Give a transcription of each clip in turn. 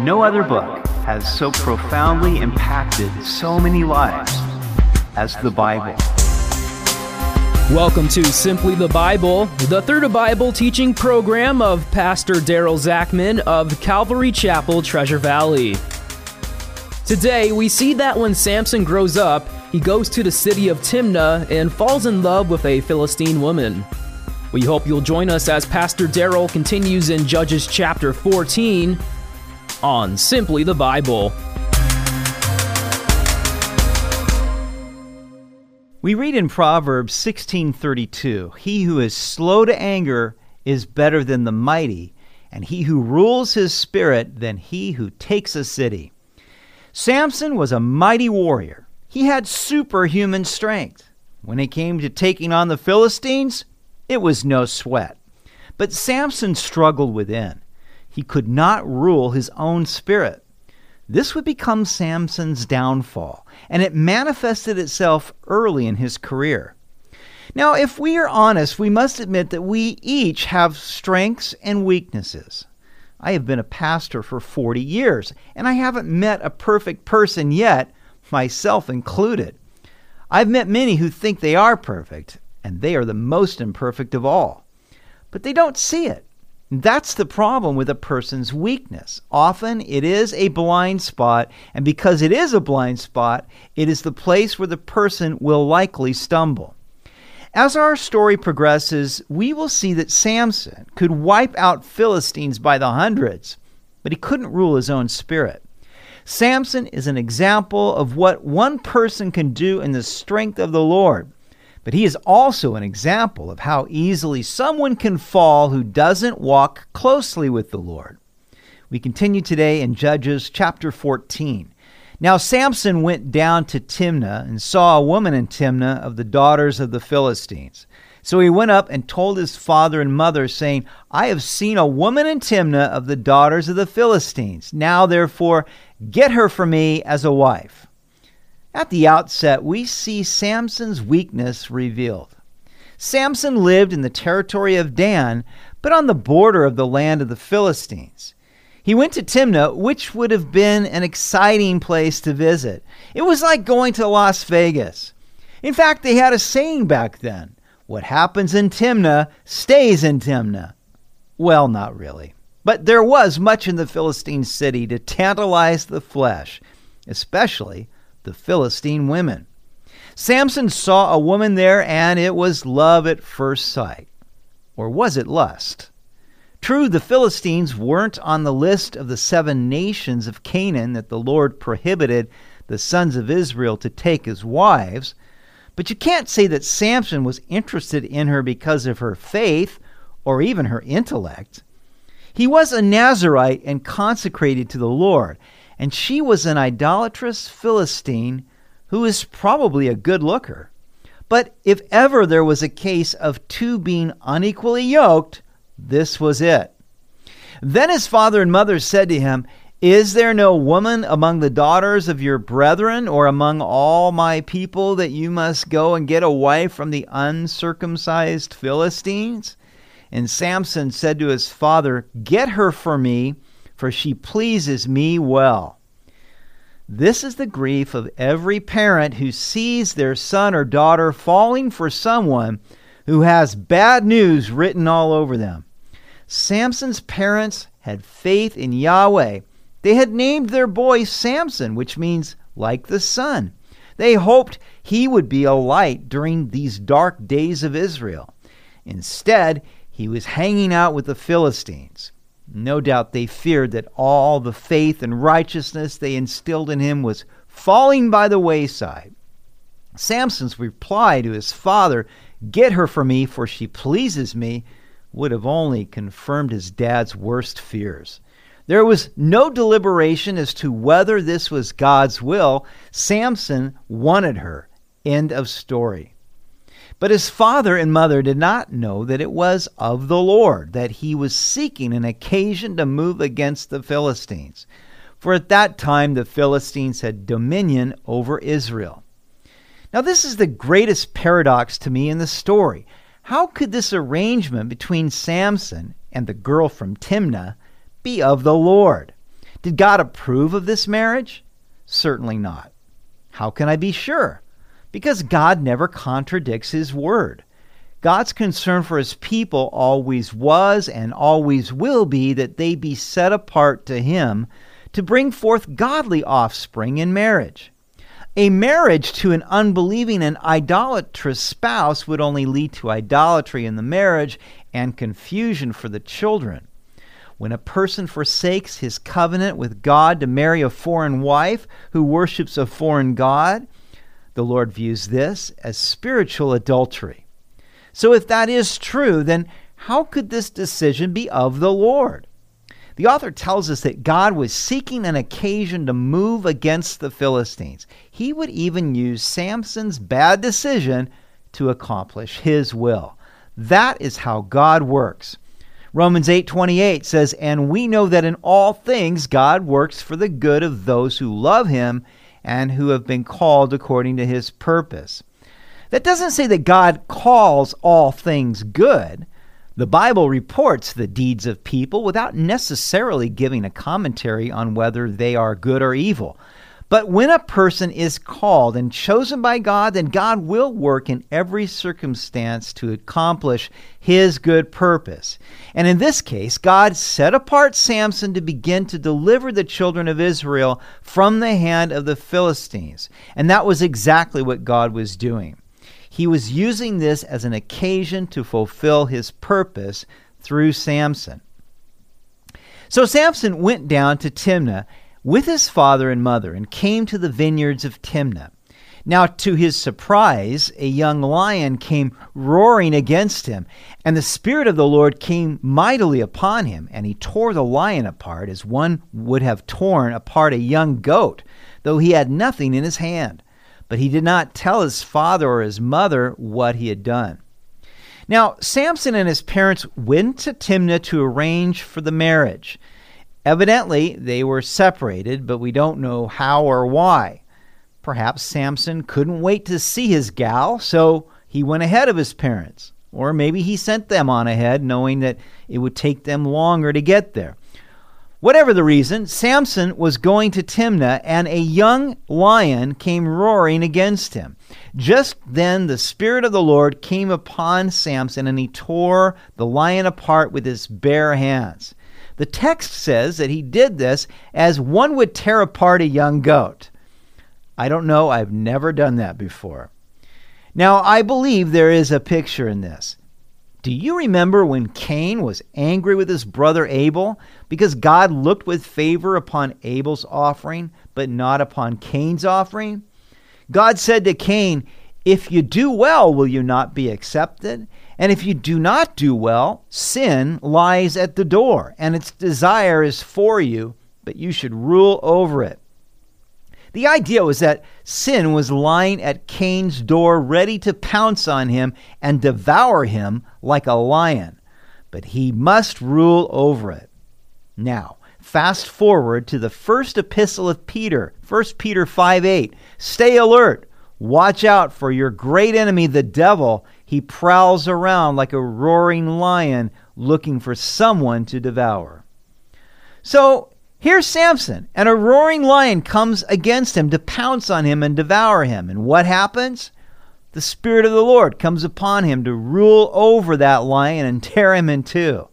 No other book has so profoundly impacted so many lives as the Bible. Welcome to Simply the Bible, the third Bible teaching program of Pastor Daryl Zachman of Calvary Chapel, Treasure Valley. Today, we see that when Samson grows up, he goes to the city of Timnah and falls in love with a Philistine woman. We hope you'll join us as Pastor Daryl continues in Judges chapter 14 on Simply the Bible. We read in Proverbs 16:32, "He who is slow to anger is better than the mighty, and he who rules his spirit than he who takes a city." Samson was a mighty warrior. He had superhuman strength. When it came to taking on the Philistines, it was no sweat. But Samson struggled within. He could not rule his own spirit. This would become Samson's downfall, and it manifested itself early in his career. Now, if we are honest, we must admit that we each have strengths and weaknesses. I have been a pastor for 40 years, and I haven't met a perfect person yet, myself included. I've met many who think they are perfect, and they are the most imperfect of all. But they don't see it. That's the problem with a person's weakness. Often it is a blind spot, and because it is a blind spot, it is the place where the person will likely stumble. As our story progresses, we will see that Samson could wipe out Philistines by the hundreds, but he couldn't rule his own spirit. Samson is an example of what one person can do in the strength of the Lord. But he is also an example of how easily someone can fall who doesn't walk closely with the Lord. We continue today in Judges chapter 14. Now Samson went down to Timnah and saw a woman in Timnah of the daughters of the Philistines. So he went up and told his father and mother, saying, I have seen a woman in Timnah of the daughters of the Philistines. Now therefore get her for me as a wife. At the outset, we see Samson's weakness revealed. Samson lived in the territory of Dan, but on the border of the land of the Philistines. He went to Timnah, which would have been an exciting place to visit. It was like going to Las Vegas. In fact, they had a saying back then what happens in Timnah stays in Timnah. Well, not really. But there was much in the Philistine city to tantalize the flesh, especially the Philistine women. Samson saw a woman there, and it was love at first sight. Or was it lust? True, the Philistines weren't on the list of the seven nations of Canaan that the Lord prohibited the sons of Israel to take as wives, but you can't say that Samson was interested in her because of her faith or even her intellect. He was a Nazarite and consecrated to the Lord, and she was an idolatrous Philistine who is probably a good looker. But if ever there was a case of two being unequally yoked, this was it. Then his father and mother said to him, Is there no woman among the daughters of your brethren or among all my people that you must go and get a wife from the uncircumcised Philistines? And Samson said to his father, Get her for me for she pleases me well. This is the grief of every parent who sees their son or daughter falling for someone who has bad news written all over them. Samson's parents had faith in Yahweh. They had named their boy Samson, which means like the sun. They hoped he would be a light during these dark days of Israel. Instead, he was hanging out with the Philistines. No doubt they feared that all the faith and righteousness they instilled in him was falling by the wayside. Samson's reply to his father, Get her for me, for she pleases me, would have only confirmed his dad's worst fears. There was no deliberation as to whether this was God's will. Samson wanted her. End of story. But his father and mother did not know that it was of the Lord, that he was seeking an occasion to move against the Philistines. For at that time the Philistines had dominion over Israel. Now, this is the greatest paradox to me in the story. How could this arrangement between Samson and the girl from Timnah be of the Lord? Did God approve of this marriage? Certainly not. How can I be sure? Because God never contradicts his word. God's concern for his people always was and always will be that they be set apart to him to bring forth godly offspring in marriage. A marriage to an unbelieving and idolatrous spouse would only lead to idolatry in the marriage and confusion for the children. When a person forsakes his covenant with God to marry a foreign wife who worships a foreign God, the Lord views this as spiritual adultery. So, if that is true, then how could this decision be of the Lord? The author tells us that God was seeking an occasion to move against the Philistines. He would even use Samson's bad decision to accomplish his will. That is how God works. Romans 8:28 says, "And we know that in all things God works for the good of those who love him and who have been called according to his purpose." That doesn't say that God calls all things good. The Bible reports the deeds of people without necessarily giving a commentary on whether they are good or evil. But when a person is called and chosen by God, then God will work in every circumstance to accomplish his good purpose. And in this case, God set apart Samson to begin to deliver the children of Israel from the hand of the Philistines. And that was exactly what God was doing. He was using this as an occasion to fulfill his purpose through Samson. So Samson went down to Timnah with his father and mother and came to the vineyards of Timnah. Now, to his surprise, a young lion came roaring against him, and the Spirit of the Lord came mightily upon him, and he tore the lion apart as one would have torn apart a young goat, though he had nothing in his hand but he did not tell his father or his mother what he had done. Now, Samson and his parents went to Timnah to arrange for the marriage. Evidently, they were separated, but we don't know how or why. Perhaps Samson couldn't wait to see his gal, so he went ahead of his parents. Or maybe he sent them on ahead, knowing that it would take them longer to get there. Whatever the reason, Samson was going to Timnah, and a young lion came roaring against him. Just then the Spirit of the Lord came upon Samson, and he tore the lion apart with his bare hands. The text says that he did this as one would tear apart a young goat. I don't know, I've never done that before. Now, I believe there is a picture in this. Do you remember when Cain was angry with his brother Abel because God looked with favor upon Abel's offering, but not upon Cain's offering? God said to Cain, If you do well, will you not be accepted? And if you do not do well, sin lies at the door, and its desire is for you, but you should rule over it. The idea was that sin was lying at Cain's door, ready to pounce on him and devour him like a lion, but he must rule over it. Now, fast forward to the first epistle of Peter, 1 Peter 5 8. Stay alert. Watch out for your great enemy, the devil. He prowls around like a roaring lion looking for someone to devour. So Here's Samson, and a roaring lion comes against him to pounce on him and devour him. And what happens? The Spirit of the Lord comes upon him to rule over that lion and tear him in two.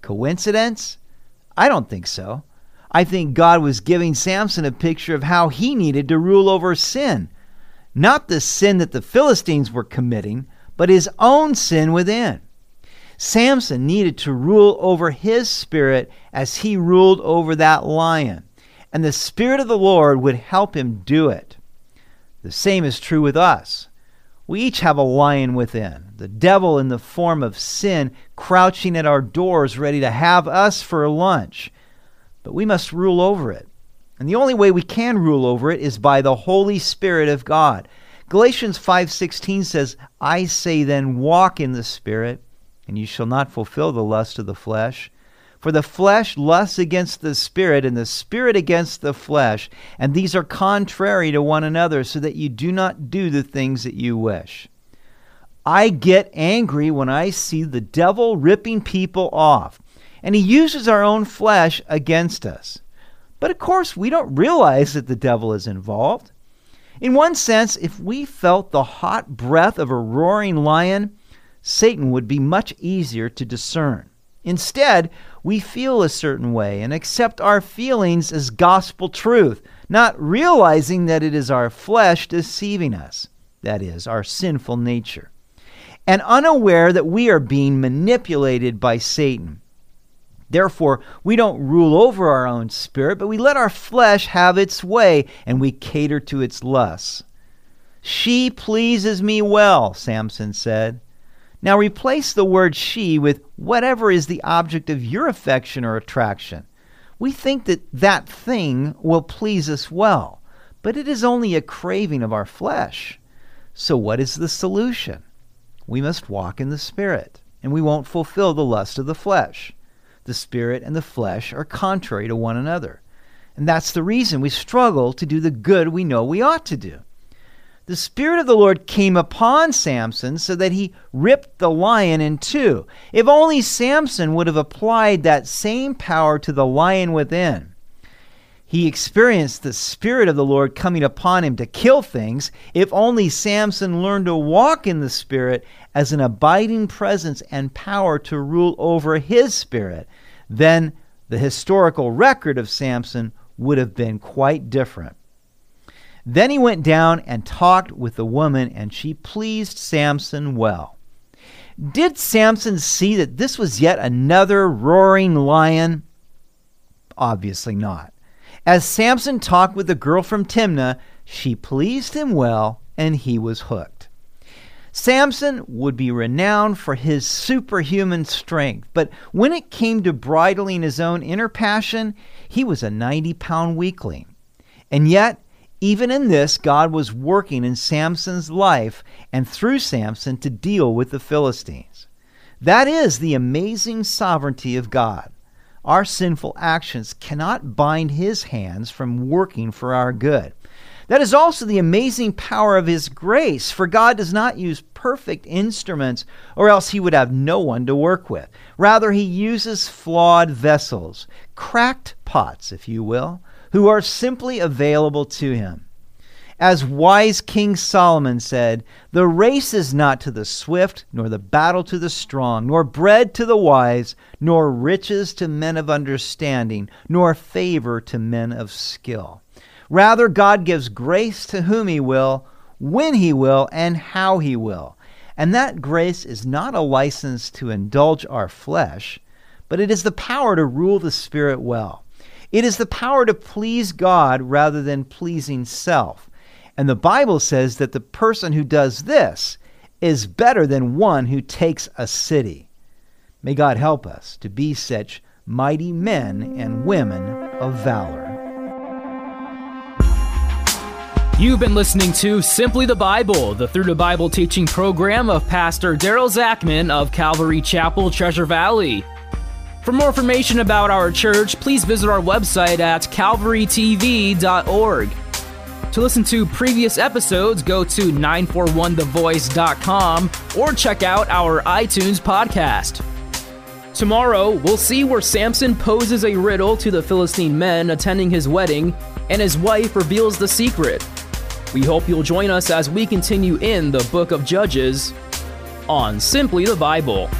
Coincidence? I don't think so. I think God was giving Samson a picture of how he needed to rule over sin. Not the sin that the Philistines were committing, but his own sin within. Samson needed to rule over his spirit as he ruled over that lion, and the Spirit of the Lord would help him do it. The same is true with us. We each have a lion within, the devil in the form of sin crouching at our doors ready to have us for lunch. But we must rule over it. And the only way we can rule over it is by the Holy Spirit of God. Galatians 5:16 says, "I say then walk in the Spirit, and you shall not fulfill the lust of the flesh. For the flesh lusts against the spirit, and the spirit against the flesh, and these are contrary to one another, so that you do not do the things that you wish. I get angry when I see the devil ripping people off, and he uses our own flesh against us. But of course, we don't realize that the devil is involved. In one sense, if we felt the hot breath of a roaring lion, Satan would be much easier to discern. Instead, we feel a certain way and accept our feelings as gospel truth, not realizing that it is our flesh deceiving us, that is, our sinful nature, and unaware that we are being manipulated by Satan. Therefore, we don't rule over our own spirit, but we let our flesh have its way and we cater to its lusts. She pleases me well, Samson said. Now replace the word she with whatever is the object of your affection or attraction. We think that that thing will please us well, but it is only a craving of our flesh. So, what is the solution? We must walk in the Spirit, and we won't fulfill the lust of the flesh. The Spirit and the flesh are contrary to one another. And that's the reason we struggle to do the good we know we ought to do the Spirit of the Lord came upon Samson so that he ripped the lion in two. If only Samson would have applied that same power to the lion within. He experienced the Spirit of the Lord coming upon him to kill things. If only Samson learned to walk in the Spirit as an abiding presence and power to rule over his spirit, then the historical record of Samson would have been quite different. Then he went down and talked with the woman, and she pleased Samson well. Did Samson see that this was yet another roaring lion? Obviously not. As Samson talked with the girl from Timnah, she pleased him well, and he was hooked. Samson would be renowned for his superhuman strength, but when it came to bridling his own inner passion, he was a 90 pound weakling. And yet, even in this, God was working in Samson's life and through Samson to deal with the Philistines. That is the amazing sovereignty of God. Our sinful actions cannot bind his hands from working for our good. That is also the amazing power of his grace, for God does not use perfect instruments, or else he would have no one to work with. Rather, he uses flawed vessels, cracked pots, if you will, who are simply available to him. As wise King Solomon said, The race is not to the swift, nor the battle to the strong, nor bread to the wise, nor riches to men of understanding, nor favor to men of skill. Rather, God gives grace to whom He will, when He will, and how He will. And that grace is not a license to indulge our flesh, but it is the power to rule the Spirit well. It is the power to please God rather than pleasing self. And the Bible says that the person who does this is better than one who takes a city. May God help us to be such mighty men and women of valor. You've been listening to Simply the Bible, the Through the Bible teaching program of Pastor Daryl Zachman of Calvary Chapel, Treasure Valley. For more information about our church, please visit our website at calvarytv.org. To listen to previous episodes, go to 941thevoice.com or check out our iTunes podcast. Tomorrow, we'll see where Samson poses a riddle to the Philistine men attending his wedding, and his wife reveals the secret. We hope you'll join us as we continue in the book of Judges on Simply the Bible.